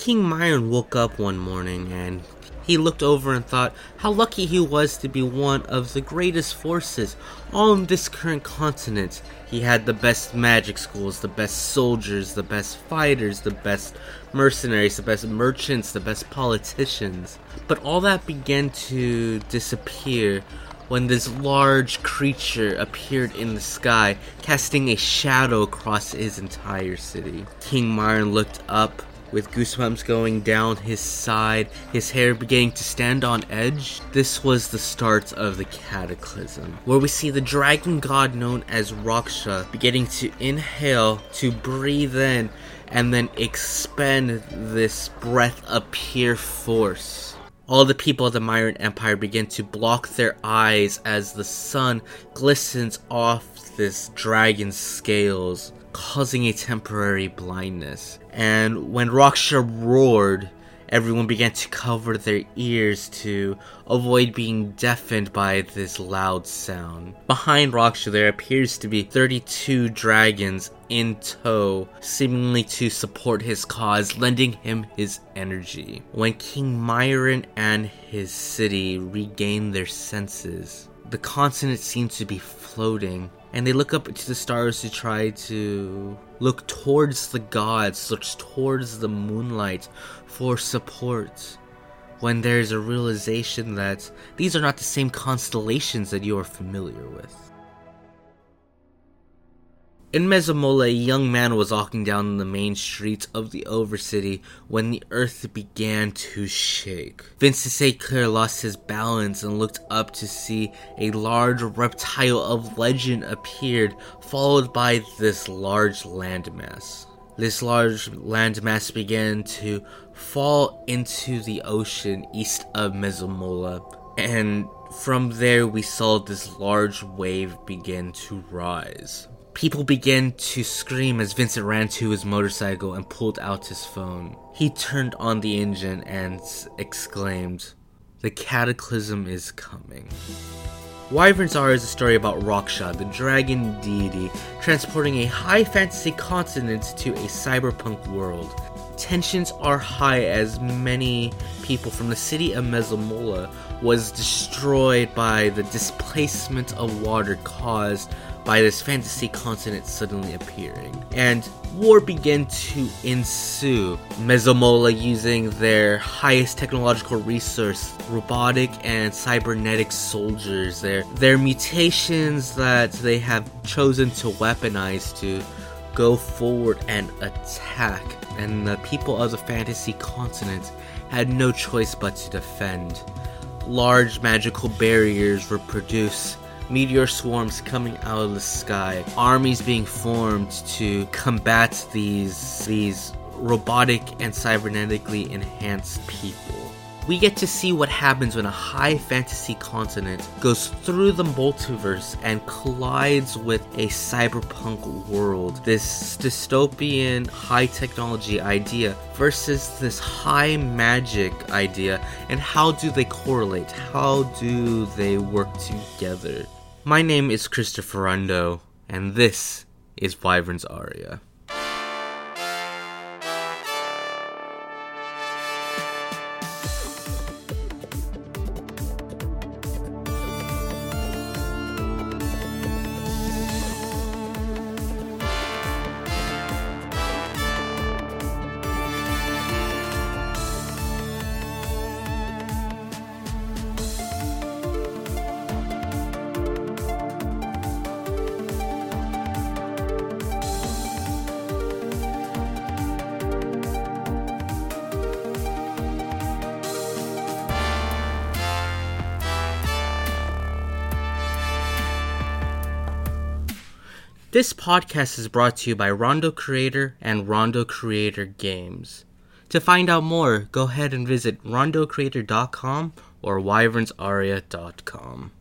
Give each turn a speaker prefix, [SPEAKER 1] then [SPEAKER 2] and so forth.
[SPEAKER 1] King Myron woke up one morning and he looked over and thought how lucky he was to be one of the greatest forces on this current continent. He had the best magic schools, the best soldiers, the best fighters, the best mercenaries, the best merchants, the best politicians. But all that began to disappear when this large creature appeared in the sky, casting a shadow across his entire city. King Myron looked up with goosebumps going down his side, his hair beginning to stand on edge. This was the start of the cataclysm, where we see the dragon god known as Raksha beginning to inhale, to breathe in, and then expend this breath of pure force. All the people of the Myron Empire begin to block their eyes as the sun glistens off this dragon's scales causing a temporary blindness. And when Raksha roared, everyone began to cover their ears to avoid being deafened by this loud sound. Behind Raksha, there appears to be 32 dragons in tow, seemingly to support his cause, lending him his energy. When King Myron and his city regain their senses, the continent seems to be floating and they look up to the stars to try to look towards the gods, look towards the moonlight for support. When there's a realization that these are not the same constellations that you are familiar with. In Mesomola, a young man was walking down the main streets of the Overcity when the earth began to shake. Vincent St. Clair lost his balance and looked up to see a large reptile of legend appeared, followed by this large landmass. This large landmass began to fall into the ocean east of Mesomola, and from there we saw this large wave begin to rise. People began to scream as Vincent ran to his motorcycle and pulled out his phone. He turned on the engine and exclaimed, The cataclysm is coming. Wyvern's Aria is a story about Raksha, the dragon deity, transporting a high fantasy continent to a cyberpunk world. Tensions are high as many people from the city of Mesomola was destroyed by the displacement of water caused by this fantasy continent suddenly appearing. And war began to ensue. Mesomola using their highest technological resource, robotic and cybernetic soldiers, their their mutations that they have chosen to weaponize to go forward and attack. And the people of the fantasy continent had no choice but to defend. Large magical barriers were produced meteor swarms coming out of the sky, armies being formed to combat these these robotic and cybernetically enhanced people. We get to see what happens when a high fantasy continent goes through the multiverse and collides with a cyberpunk world. This dystopian high technology idea versus this high magic idea, and how do they correlate? How do they work together? My name is Christopher Rondeau, and this is Wyvern's Aria. This podcast is brought to you by Rondeau Creator and Rondeau Creator Games. To find out more, go ahead and visit rondeaucreator.com or wyvernsaria.com.